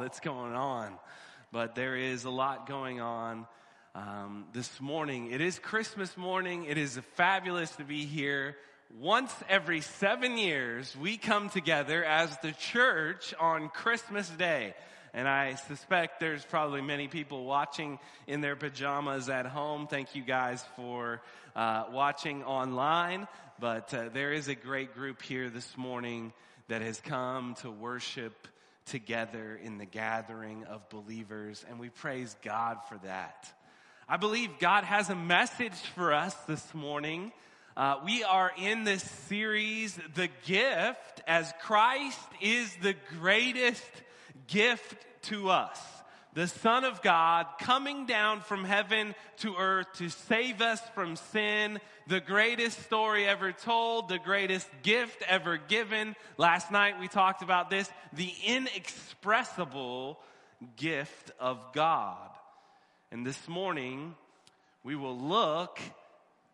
that's going on. But there is a lot going on um, this morning. It is Christmas morning. It is fabulous to be here. Once every seven years, we come together as the church on Christmas Day. And I suspect there's probably many people watching in their pajamas at home. Thank you guys for uh, watching online. But uh, there is a great group here this morning that has come to worship together in the gathering of believers. And we praise God for that. I believe God has a message for us this morning. Uh, we are in this series, The Gift, as Christ is the greatest gift to us. The Son of God coming down from heaven to earth to save us from sin. The greatest story ever told, the greatest gift ever given. Last night we talked about this, the inexpressible gift of God. And this morning we will look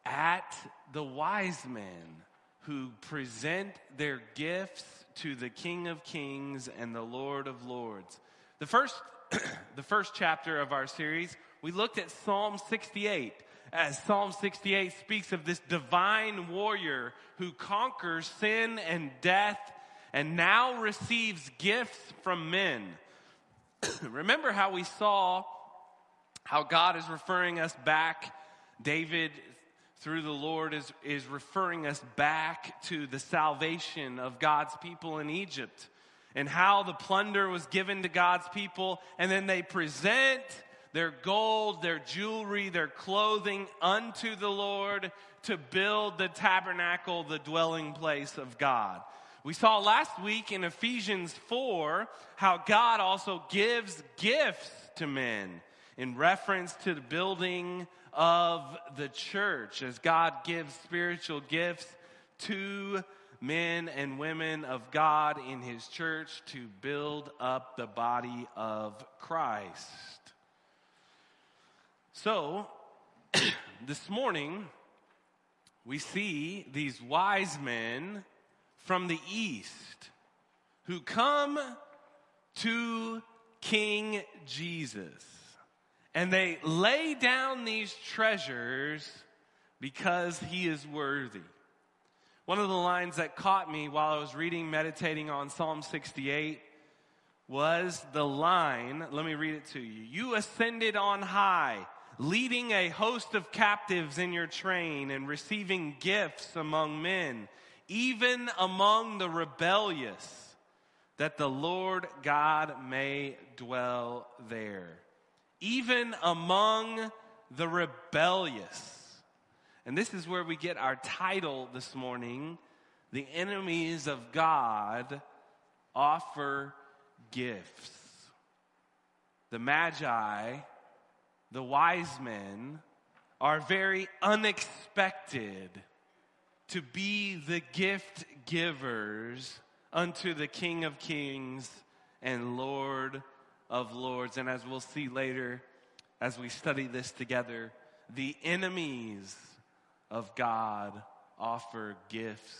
at the wise men who present their gifts to the King of Kings and the Lord of Lords. The first, the first chapter of our series, we looked at Psalm 68 as Psalm 68 speaks of this divine warrior who conquers sin and death and now receives gifts from men. Remember how we saw how God is referring us back, David through the Lord is, is referring us back to the salvation of God's people in Egypt and how the plunder was given to God's people, and then they present their gold, their jewelry, their clothing unto the Lord to build the tabernacle, the dwelling place of God. We saw last week in Ephesians 4 how God also gives gifts to men in reference to the building of the church as God gives spiritual gifts to men and women of God in his church to build up the body of Christ. So, this morning, we see these wise men from the east who come to King Jesus. And they lay down these treasures because he is worthy. One of the lines that caught me while I was reading, meditating on Psalm 68 was the line, let me read it to you. You ascended on high, leading a host of captives in your train and receiving gifts among men, even among the rebellious, that the Lord God may dwell there even among the rebellious. And this is where we get our title this morning The Enemies of God Offer Gifts. The Magi, the wise men, are very unexpected to be the gift givers unto the King of Kings and Lord of Lords. And as we'll see later, as we study this together, the enemies of God offer gifts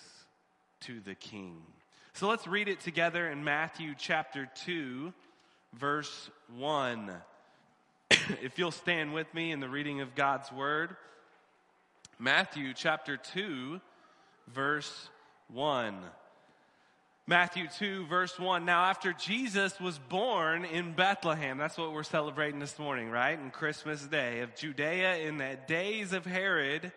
to the King. So let's read it together in Matthew chapter 2, verse 1. if you'll stand with me in the reading of God's Word, Matthew chapter 2, verse 1. Matthew 2, verse 1. Now, after Jesus was born in Bethlehem, that's what we're celebrating this morning, right? In Christmas Day of Judea in the days of Herod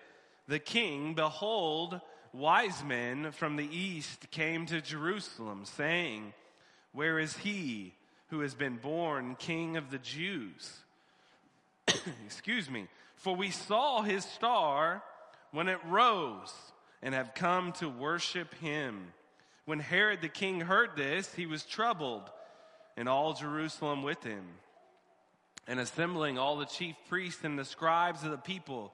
the king, behold, wise men from the east came to Jerusalem, saying, Where is he who has been born king of the Jews? Excuse me. For we saw his star when it rose and have come to worship him. When Herod the king heard this, he was troubled, and all Jerusalem with him. And assembling all the chief priests and the scribes of the people,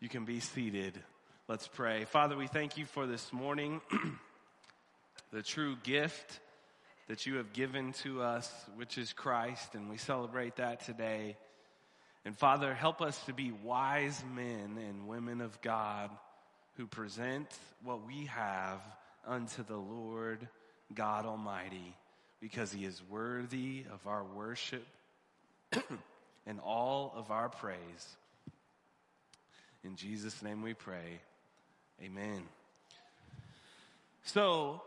You can be seated. Let's pray. Father, we thank you for this morning, the true gift that you have given to us, which is Christ, and we celebrate that today. And Father, help us to be wise men and women of God who present what we have unto the Lord God Almighty because he is worthy of our worship and all of our praise. In Jesus' name we pray. Amen. So,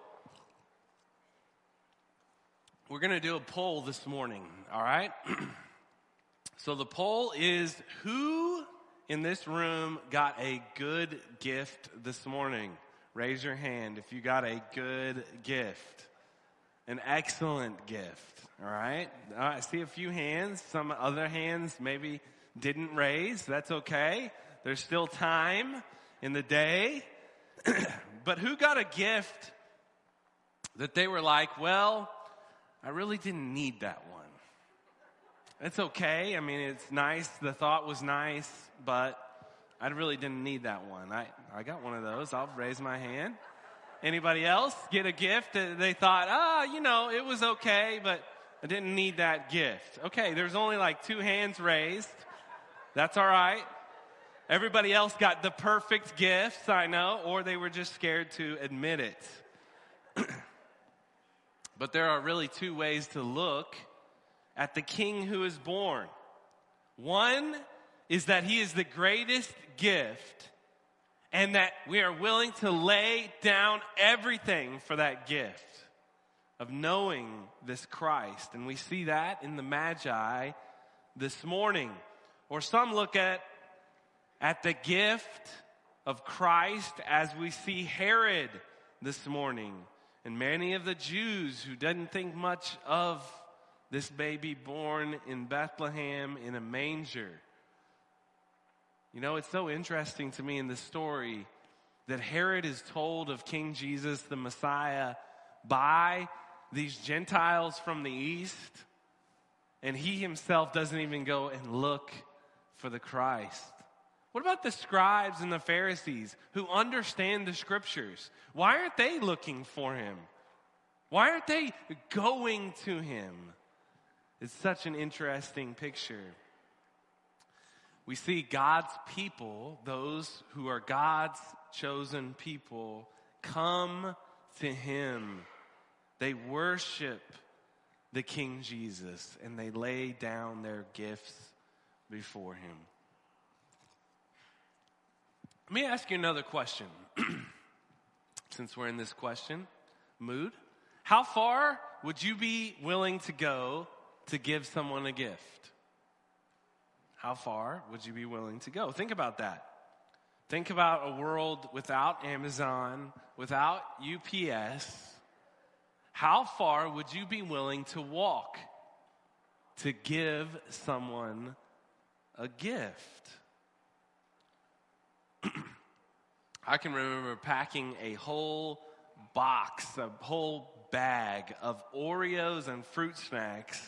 we're going to do a poll this morning, all right? so, the poll is who in this room got a good gift this morning? Raise your hand if you got a good gift an excellent gift. All right. Uh, I see a few hands. Some other hands maybe didn't raise. That's okay. There's still time in the day. but who got a gift that they were like, well, I really didn't need that one? It's okay. I mean, it's nice. The thought was nice, but I really didn't need that one. I, I got one of those. I'll raise my hand. Anybody else get a gift that they thought, ah, oh, you know, it was okay, but I didn't need that gift? Okay, there's only like two hands raised. That's all right. Everybody else got the perfect gifts, I know, or they were just scared to admit it. but there are really two ways to look at the king who is born. One is that he is the greatest gift and that we are willing to lay down everything for that gift of knowing this Christ. And we see that in the Magi this morning. Or some look at, at the gift of Christ as we see Herod this morning and many of the Jews who didn't think much of this baby born in Bethlehem in a manger. You know, it's so interesting to me in this story that Herod is told of King Jesus, the Messiah, by these Gentiles from the east, and he himself doesn't even go and look for the Christ. What about the scribes and the Pharisees who understand the scriptures? Why aren't they looking for him? Why aren't they going to him? It's such an interesting picture we see God's people, those who are God's chosen people, come to Him. They worship the King Jesus and they lay down their gifts before Him. Let me ask you another question. Since we're in this question mood, how far would you be willing to go to give someone a gift? How far would you be willing to go? Think about that. Think about a world without Amazon, without UPS. How far would you be willing to walk to give someone a gift? I can remember packing a whole box, a whole bag of Oreos and fruit snacks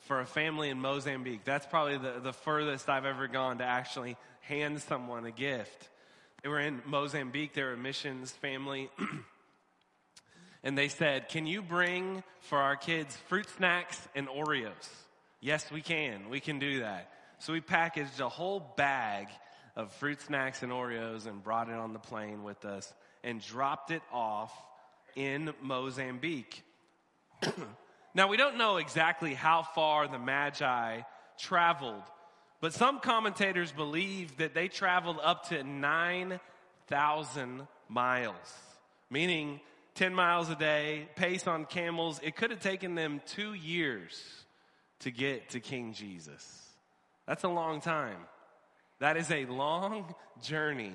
for a family in Mozambique. That's probably the, the furthest I've ever gone to actually hand someone a gift. They were in Mozambique, they were a missions family. and they said, Can you bring for our kids fruit snacks and Oreos? Yes, we can. We can do that. So we packaged a whole bag of fruit snacks and Oreos and brought it on the plane with us and dropped it off in Mozambique. now, we don't know exactly how far the Magi traveled, but some commentators believe that they traveled up to 9,000 miles, meaning 10 miles a day, pace on camels. It could have taken them two years to get to King Jesus. That's a long time. That is a long journey.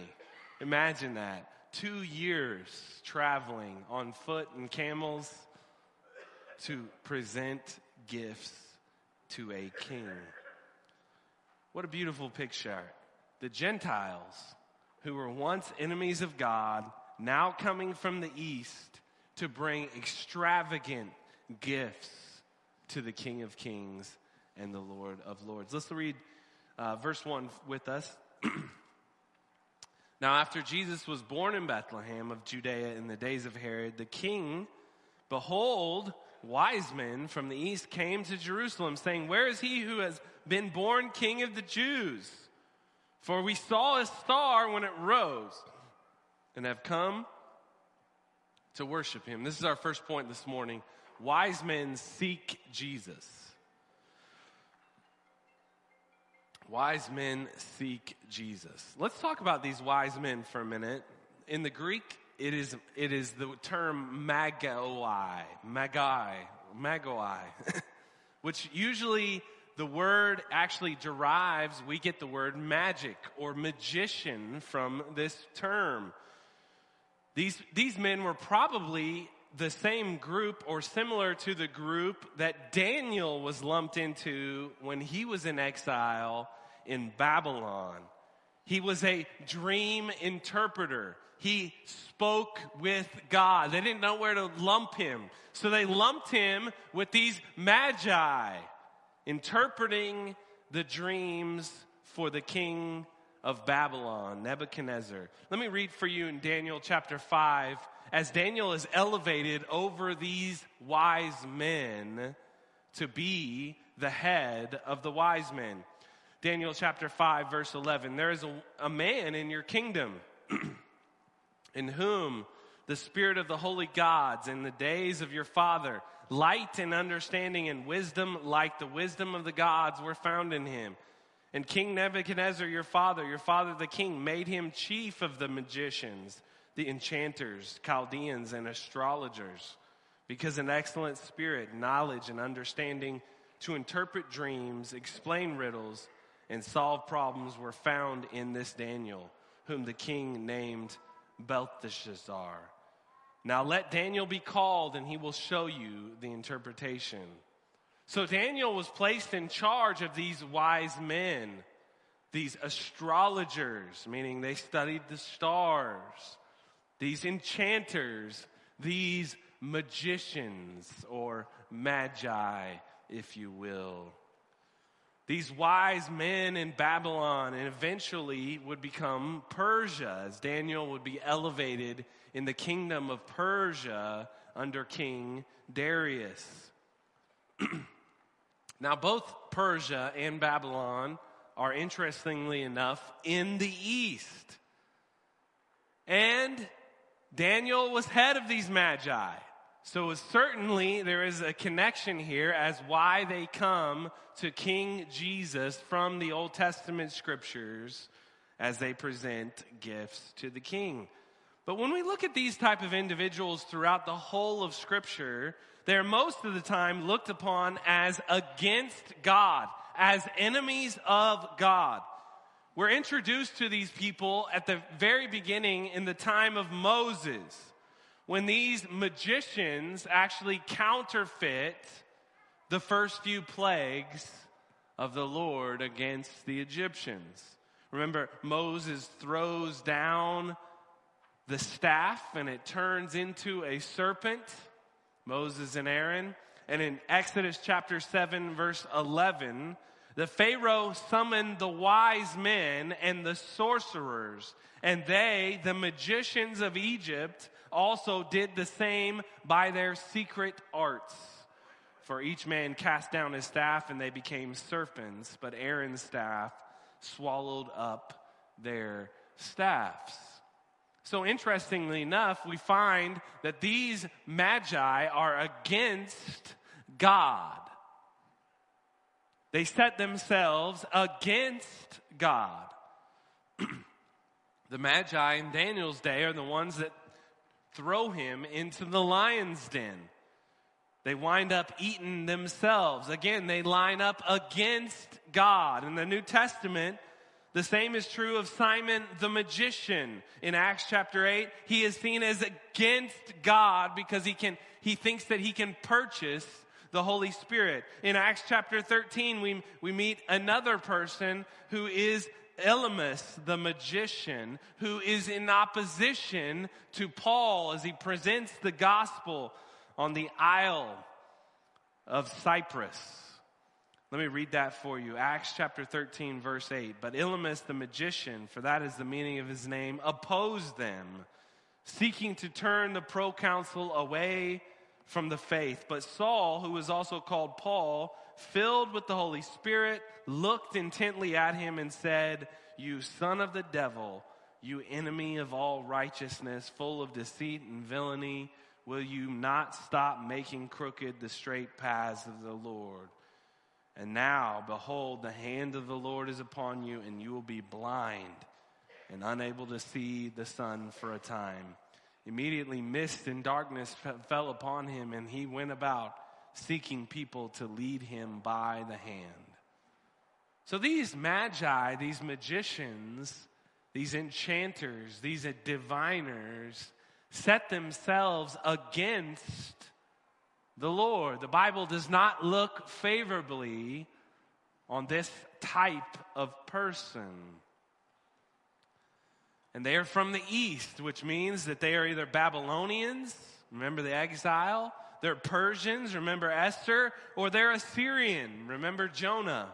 Imagine that. Two years traveling on foot and camels to present gifts to a king. What a beautiful picture. The Gentiles, who were once enemies of God, now coming from the east to bring extravagant gifts to the King of Kings and the Lord of Lords. Let's read uh, verse 1 with us. now, after Jesus was born in Bethlehem of Judea in the days of Herod, the king, behold, wise men from the east came to Jerusalem, saying, Where is he who has been born king of the Jews? For we saw a star when it rose and have come to worship him. This is our first point this morning. Wise men seek Jesus. Wise men seek Jesus. Let's talk about these wise men for a minute. In the Greek, it is, it is the term magoi, magi, magoi, which usually the word actually derives, we get the word magic or magician from this term. These, these men were probably the same group or similar to the group that Daniel was lumped into when he was in exile in Babylon. He was a dream interpreter. He spoke with God. They didn't know where to lump him. So they lumped him with these magi, interpreting the dreams for the king of Babylon, Nebuchadnezzar. Let me read for you in Daniel chapter 5 as Daniel is elevated over these wise men to be the head of the wise men. Daniel chapter 5, verse 11. There is a, a man in your kingdom in whom the Spirit of the holy gods in the days of your father, light and understanding and wisdom like the wisdom of the gods were found in him. And King Nebuchadnezzar, your father, your father the king, made him chief of the magicians, the enchanters, Chaldeans, and astrologers, because an excellent spirit, knowledge, and understanding to interpret dreams, explain riddles, and solve problems were found in this Daniel, whom the king named Belteshazzar. Now let Daniel be called, and he will show you the interpretation. So Daniel was placed in charge of these wise men, these astrologers, meaning they studied the stars, these enchanters, these magicians, or magi, if you will these wise men in Babylon and eventually would become Persia as Daniel would be elevated in the kingdom of Persia under King Darius. now, both Persia and Babylon are interestingly enough in the east. And Daniel was head of these magi. So certainly there is a connection here as why they come to King Jesus from the Old Testament scriptures as they present gifts to the king. But when we look at these type of individuals throughout the whole of scripture, they're most of the time looked upon as against God, as enemies of God. We're introduced to these people at the very beginning in the time of Moses when these magicians actually counterfeit the first few plagues of the Lord against the Egyptians. Remember, Moses throws down the staff and it turns into a serpent, Moses and Aaron. And in Exodus chapter 7, verse 11, the Pharaoh summoned the wise men and the sorcerers, and they, the magicians of Egypt, also did the same by their secret arts. For each man cast down his staff, and they became serpents, but Aaron's staff swallowed up their staffs. So, interestingly enough, we find that these magi are against God. They set themselves against God. the magi in Daniel's day are the ones that throw him into the lion's den. They wind up eating themselves. Again, they line up against God. In the New Testament, the same is true of Simon the magician in Acts chapter 8. He is seen as against God because he can, he thinks that he can purchase the Holy Spirit. In Acts chapter 13, we, we meet another person who is Elymas, the magician, who is in opposition to Paul as he presents the gospel on the Isle of Cyprus. Let me read that for you. Acts chapter 13, verse 8. But Elymas the magician, for that is the meaning of his name, opposed them, seeking to turn the proconsul away from the faith. But Saul, who was also called Paul, filled with the Holy Spirit, looked intently at him and said, You son of the devil, you enemy of all righteousness, full of deceit and villainy, will you not stop making crooked the straight paths of the Lord? And now, behold, the hand of the Lord is upon you, and you will be blind and unable to see the sun for a time. Immediately, mist and darkness fell upon him, and he went about seeking people to lead him by the hand. So, these magi, these magicians, these enchanters, these diviners set themselves against the Lord. The Bible does not look favorably on this type of person. And they are from the east, which means that they are either Babylonians, remember the exile, they're Persians, remember Esther, or they're Assyrian, remember Jonah.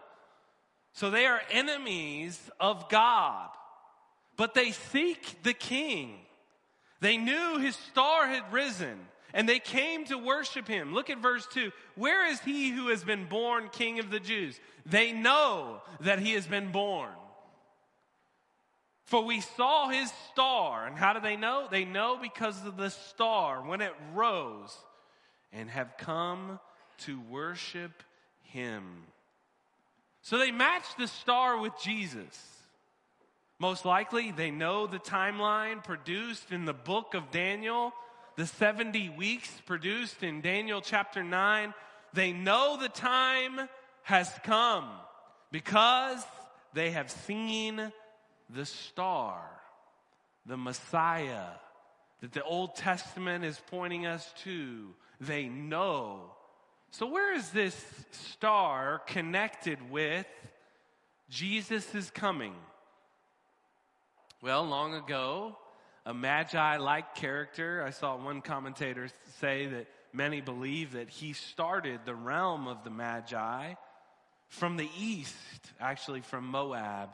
So they are enemies of God, but they seek the king. They knew his star had risen and they came to worship him. Look at verse 2. Where is he who has been born king of the Jews? They know that he has been born. For we saw his star. And how do they know? They know because of the star when it rose and have come to worship him. So they match the star with Jesus. Most likely, they know the timeline produced in the book of Daniel the 70 weeks produced in Daniel chapter 9, they know the time has come because they have seen the star, the Messiah that the Old Testament is pointing us to. They know. So, where is this star connected with Jesus' coming? Well, long ago, a magi like character. I saw one commentator say that many believe that he started the realm of the magi from the east, actually from Moab,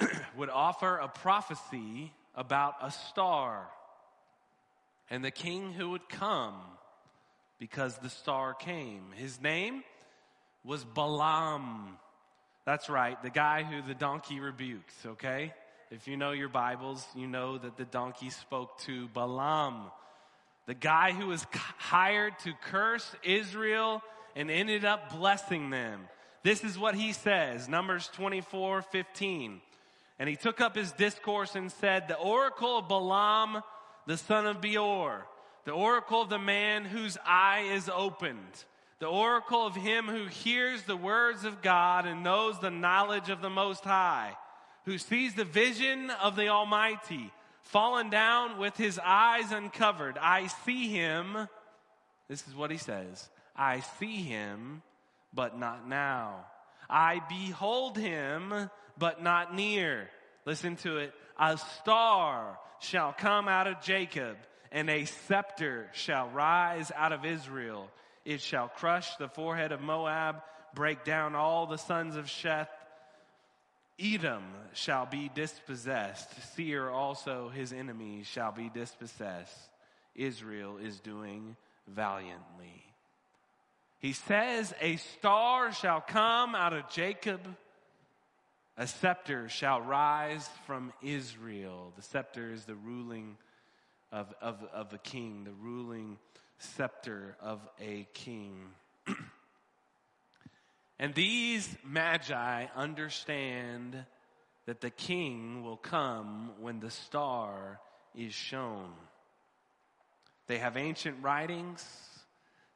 would offer a prophecy about a star and the king who would come because the star came. His name was Balaam. That's right, the guy who the donkey rebukes, okay? If you know your Bibles, you know that the donkey spoke to Balaam, the guy who was hired to curse Israel and ended up blessing them. This is what he says, Numbers 24, 15. And he took up his discourse and said, The oracle of Balaam, the son of Beor, the oracle of the man whose eye is opened, the oracle of him who hears the words of God and knows the knowledge of the Most High who sees the vision of the Almighty, fallen down with his eyes uncovered. I see him. This is what he says I see him, but not now. I behold him, but not near. Listen to it. A star shall come out of Jacob, and a scepter shall rise out of Israel. It shall crush the forehead of Moab, break down all the sons of Sheth Edom shall be dispossessed. Seir also, his enemies, shall be dispossessed. Israel is doing valiantly. He says, A star shall come out of Jacob, a scepter shall rise from Israel. The scepter is the ruling of, of, of a king, the ruling scepter of a king. and these magi understand that the king will come when the star is shown. They have ancient writings,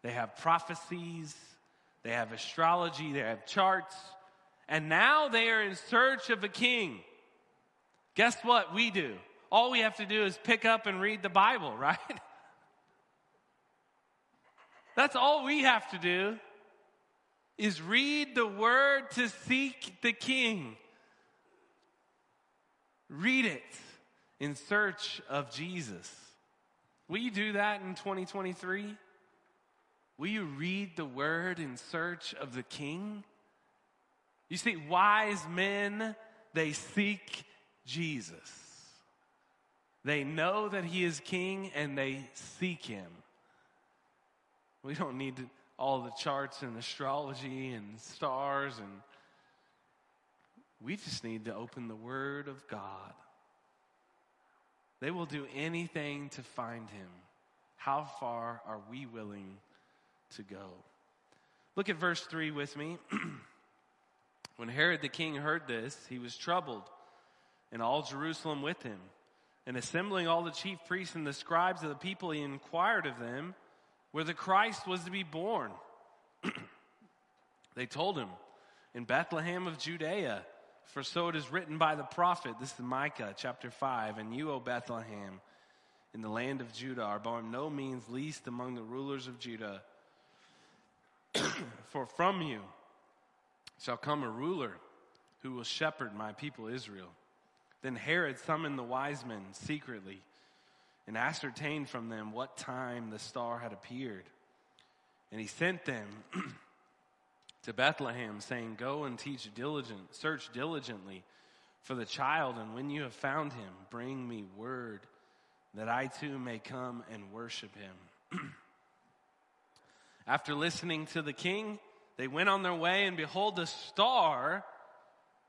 they have prophecies, they have astrology, they have charts, and now they are in search of a king. Guess what we do? All we have to do is pick up and read the Bible, right? That's all we have to do is read the word to seek the king. Read it in search of Jesus. Will you do that in 2023? Will you read the word in search of the king? You see, wise men, they seek Jesus. They know that he is king and they seek him. We don't need all the charts and astrology and stars and we just need to open the word of God. They will do anything to find him. How far are we willing to go? Look at verse 3 with me. when Herod the king heard this, he was troubled, and all Jerusalem with him. And assembling all the chief priests and the scribes of the people, he inquired of them where the Christ was to be born. they told him, In Bethlehem of Judea, for so it is written by the prophet. This is Micah chapter 5. And you, O Bethlehem, in the land of Judah, are by no means least among the rulers of Judah. for from you shall come a ruler who will shepherd my people Israel. Then Herod summoned the wise men secretly and ascertained from them what time the star had appeared. And he sent them to Bethlehem, saying, Go and teach diligent, search diligently for the child, and when you have found him, bring me word that I too may come and worship him. After listening to the king, they went on their way, and behold, the star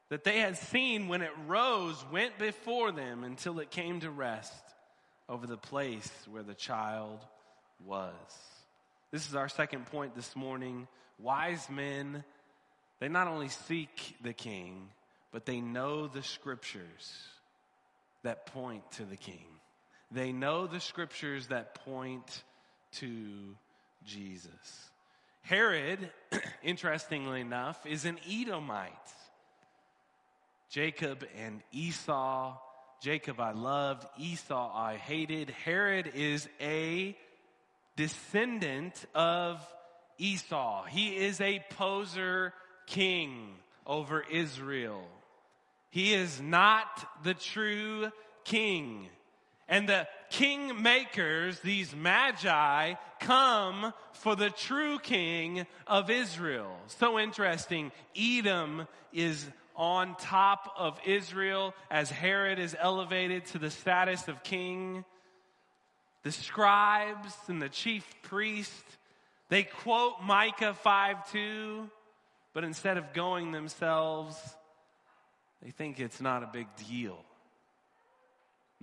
that they had seen when it rose went before them until it came to rest over the place where the child was. This is our second point this morning. Wise men, they not only seek the king, but they know the scriptures that point to the king. They know the scriptures that point to Jesus. Herod, interestingly enough, is an Edomite. Jacob and Esau Jacob I loved, Esau I hated. Herod is a descendant of Esau. He is a poser king over Israel. He is not the true king. And the king makers, these magi, come for the true king of Israel. So interesting. Edom is on top of Israel as Herod is elevated to the status of king. The scribes and the chief priest, they quote Micah 5 2, but instead of going themselves, they think it's not a big deal.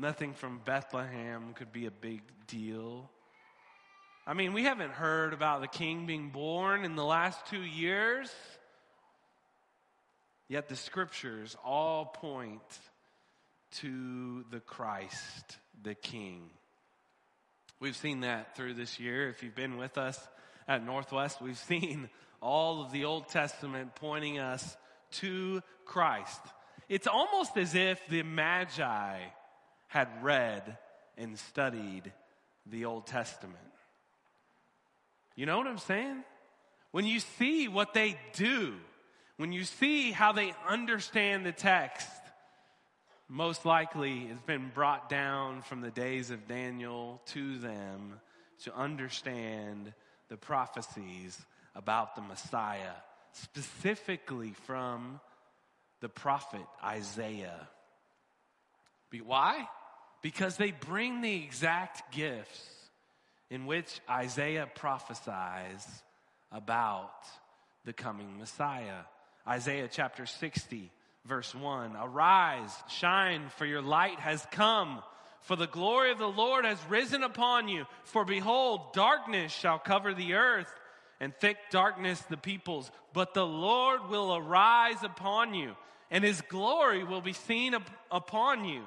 Nothing from Bethlehem could be a big deal. I mean, we haven't heard about the king being born in the last two years. Yet the scriptures all point to the Christ, the King. We've seen that through this year. If you've been with us at Northwest, we've seen all of the Old Testament pointing us to Christ. It's almost as if the Magi had read and studied the Old Testament. You know what I'm saying? When you see what they do, when you see how they understand the text, most likely it's been brought down from the days of Daniel to them to understand the prophecies about the Messiah, specifically from the prophet Isaiah. Why? Because they bring the exact gifts in which Isaiah prophesies about the coming Messiah. Isaiah chapter 60, verse 1 Arise, shine, for your light has come. For the glory of the Lord has risen upon you. For behold, darkness shall cover the earth, and thick darkness the peoples. But the Lord will arise upon you, and his glory will be seen up upon you.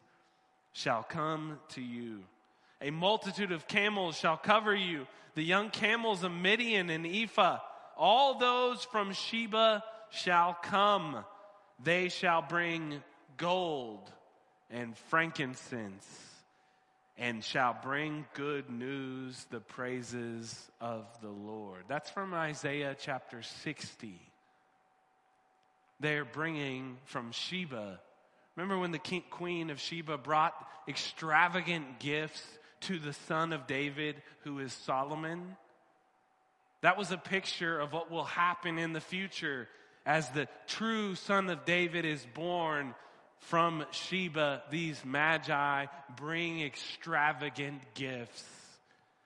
shall come to you. A multitude of camels shall cover you, the young camels of Midian and Ephah. All those from Sheba shall come. They shall bring gold and frankincense and shall bring good news, the praises of the Lord. That's from Isaiah chapter 60. They're bringing from Sheba. Remember when the king, queen of Sheba brought extravagant gifts to the son of David, who is Solomon? That was a picture of what will happen in the future as the true son of David is born from Sheba. These magi bring extravagant gifts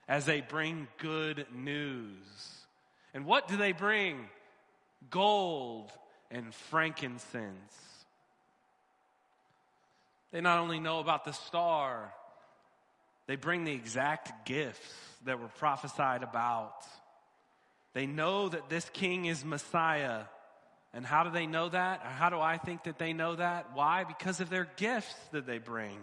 as they bring good news. And what do they bring? Gold and frankincense. They not only know about the star, they bring the exact gifts that were prophesied about. They know that this king is Messiah. And how do they know that? Or how do I think that they know that? Why? Because of their gifts that they bring.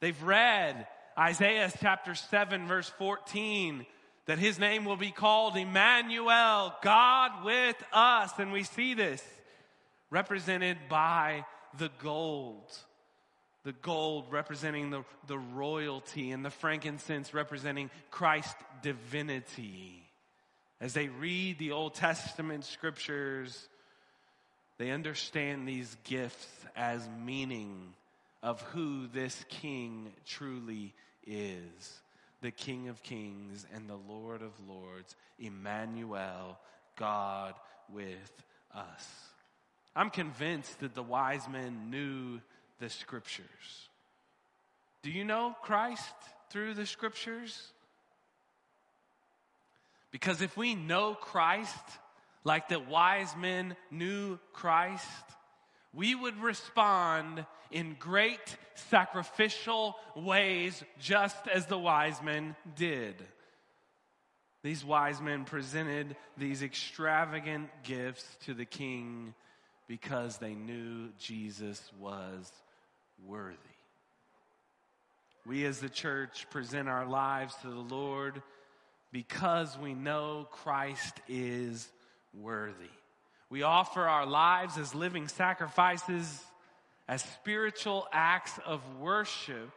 They've read Isaiah chapter 7, verse 14, that his name will be called Emmanuel, God with us. And we see this represented by the gold. The gold representing the, the royalty, and the frankincense representing Christ's divinity. As they read the Old Testament scriptures, they understand these gifts as meaning of who this king truly is the King of Kings and the Lord of Lords, Emmanuel, God with us. I'm convinced that the wise men knew the scriptures. Do you know Christ through the scriptures? Because if we know Christ like the wise men knew Christ, we would respond in great sacrificial ways just as the wise men did. These wise men presented these extravagant gifts to the king because they knew Jesus was worthy. We as the church present our lives to the Lord because we know Christ is worthy. We offer our lives as living sacrifices, as spiritual acts of worship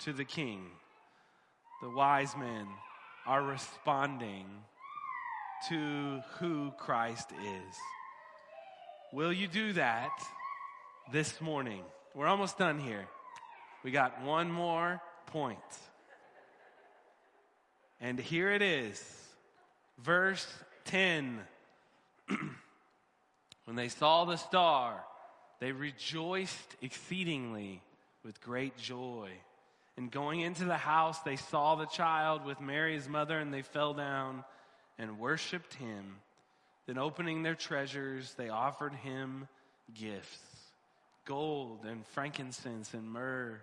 to the King. The wise men are responding to who Christ is. Will you do that this morning? We're almost done here. We got one more point. And here it is, verse 10. when they saw the star, they rejoiced exceedingly with great joy. And going into the house, they saw the child with Mary's mother, and they fell down and worshiped him. Then, opening their treasures, they offered him gifts gold and frankincense and myrrh.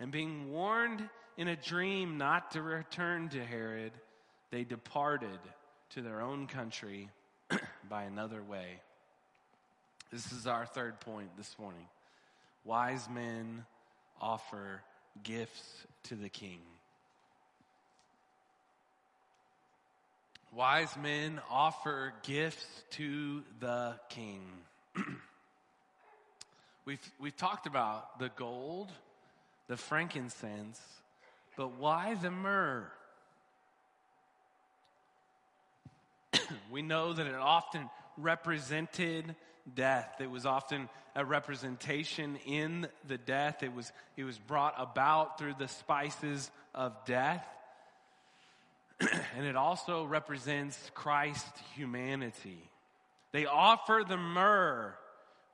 And being warned in a dream not to return to Herod, they departed to their own country by another way. This is our third point this morning. Wise men offer gifts to the king. Wise men offer gifts to the king. we've, we've talked about the gold, the frankincense, but why the myrrh? we know that it often represented death. It was often a representation in the death. It was, it was brought about through the spices of death. and it also represents Christ's humanity. They offer the myrrh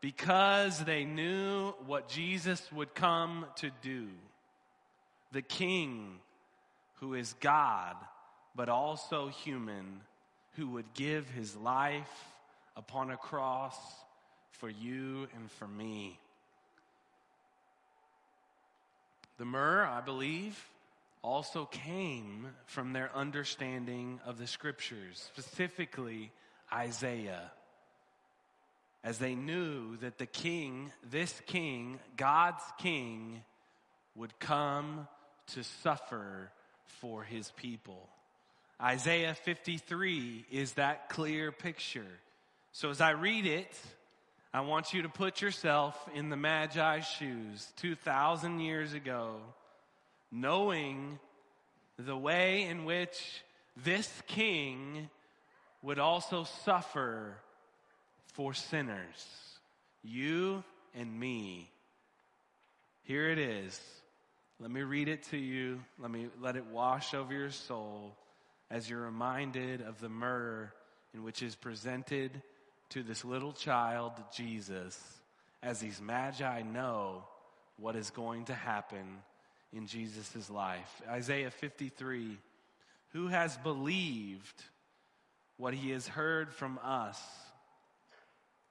because they knew what Jesus would come to do. The King, who is God, but also human, who would give his life upon a cross for you and for me. The myrrh, I believe, also came from their understanding of the scriptures, specifically Isaiah. As they knew that the king, this king, God's king, would come to suffer for his people. Isaiah 53 is that clear picture. So as I read it, I want you to put yourself in the Magi's shoes 2,000 years ago, knowing the way in which this king would also suffer for sinners, you and me. Here it is. Let me read it to you. Let me let it wash over your soul as you're reminded of the myrrh in which is presented to this little child, Jesus, as these magi know what is going to happen in Jesus' life. Isaiah 53 Who has believed what he has heard from us?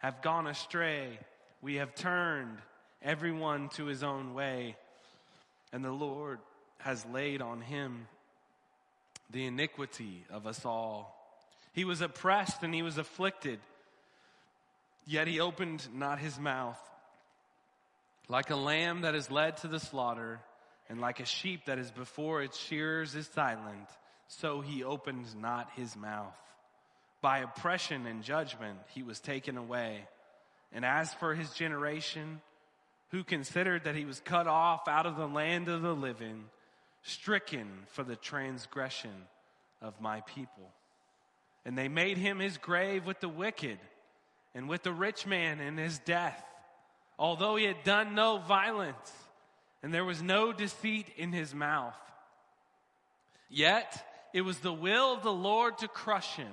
have gone astray. We have turned everyone to his own way, and the Lord has laid on him the iniquity of us all. He was oppressed and he was afflicted, yet he opened not his mouth. Like a lamb that is led to the slaughter, and like a sheep that is before its shearers is silent, so he opened not his mouth. By oppression and judgment he was taken away. And as for his generation, who considered that he was cut off out of the land of the living, stricken for the transgression of my people. And they made him his grave with the wicked and with the rich man in his death, although he had done no violence and there was no deceit in his mouth. Yet it was the will of the Lord to crush him.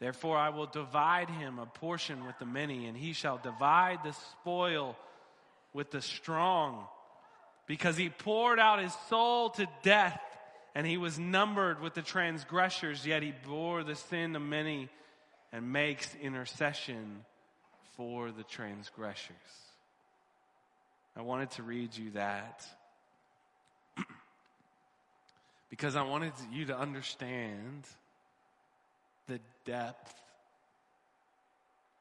Therefore, I will divide him a portion with the many, and he shall divide the spoil with the strong, because he poured out his soul to death, and he was numbered with the transgressors, yet he bore the sin of many and makes intercession for the transgressors. I wanted to read you that because I wanted you to understand depth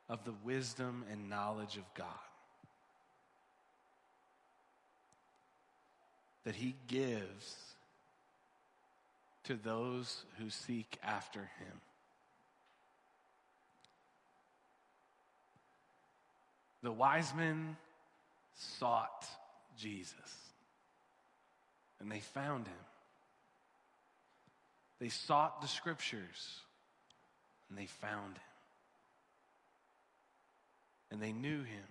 of the wisdom and knowledge of God. That He gives to those who seek after Him. The wise men sought Jesus and they found him. They sought the scriptures and they found him. And they knew him.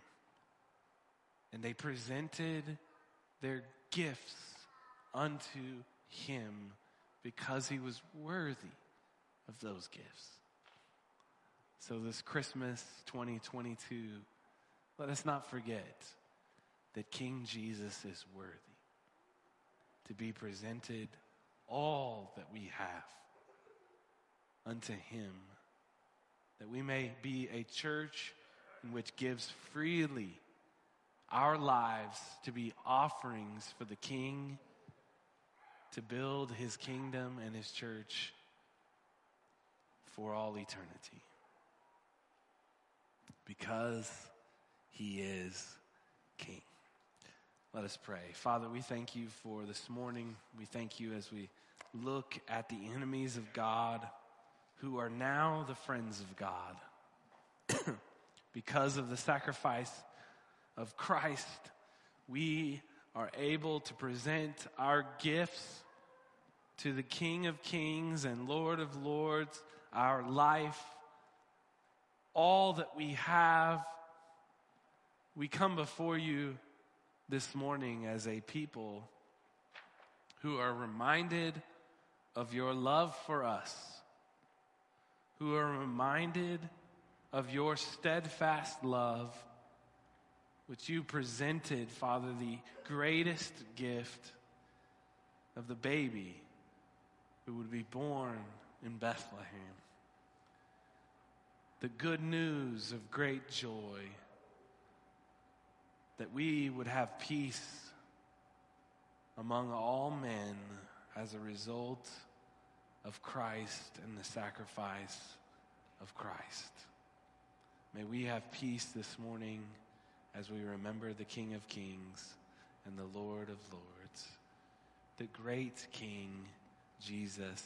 And they presented their gifts unto him because he was worthy of those gifts. So, this Christmas 2022, let us not forget that King Jesus is worthy to be presented all that we have unto him, that we may be a church in which gives freely our lives to be offerings for the King to build his kingdom and his church for all eternity. Because he is King. Let us pray. Father, we thank you for this morning. We thank you as we look at the enemies of God who are now the friends of God. because of the sacrifice of Christ, we are able to present our gifts to the King of Kings and Lord of Lords, our life, all that we have. We come before you this morning as a people who are reminded of your love for us, who are reminded of your steadfast love, which you presented, Father, the greatest gift of the baby who would be born in Bethlehem. The good news of great joy that we would have peace among all men as a result of Christ and the sacrifice of Christ. May we have peace this morning as we remember the King of Kings and the Lord of Lords, the great King, Jesus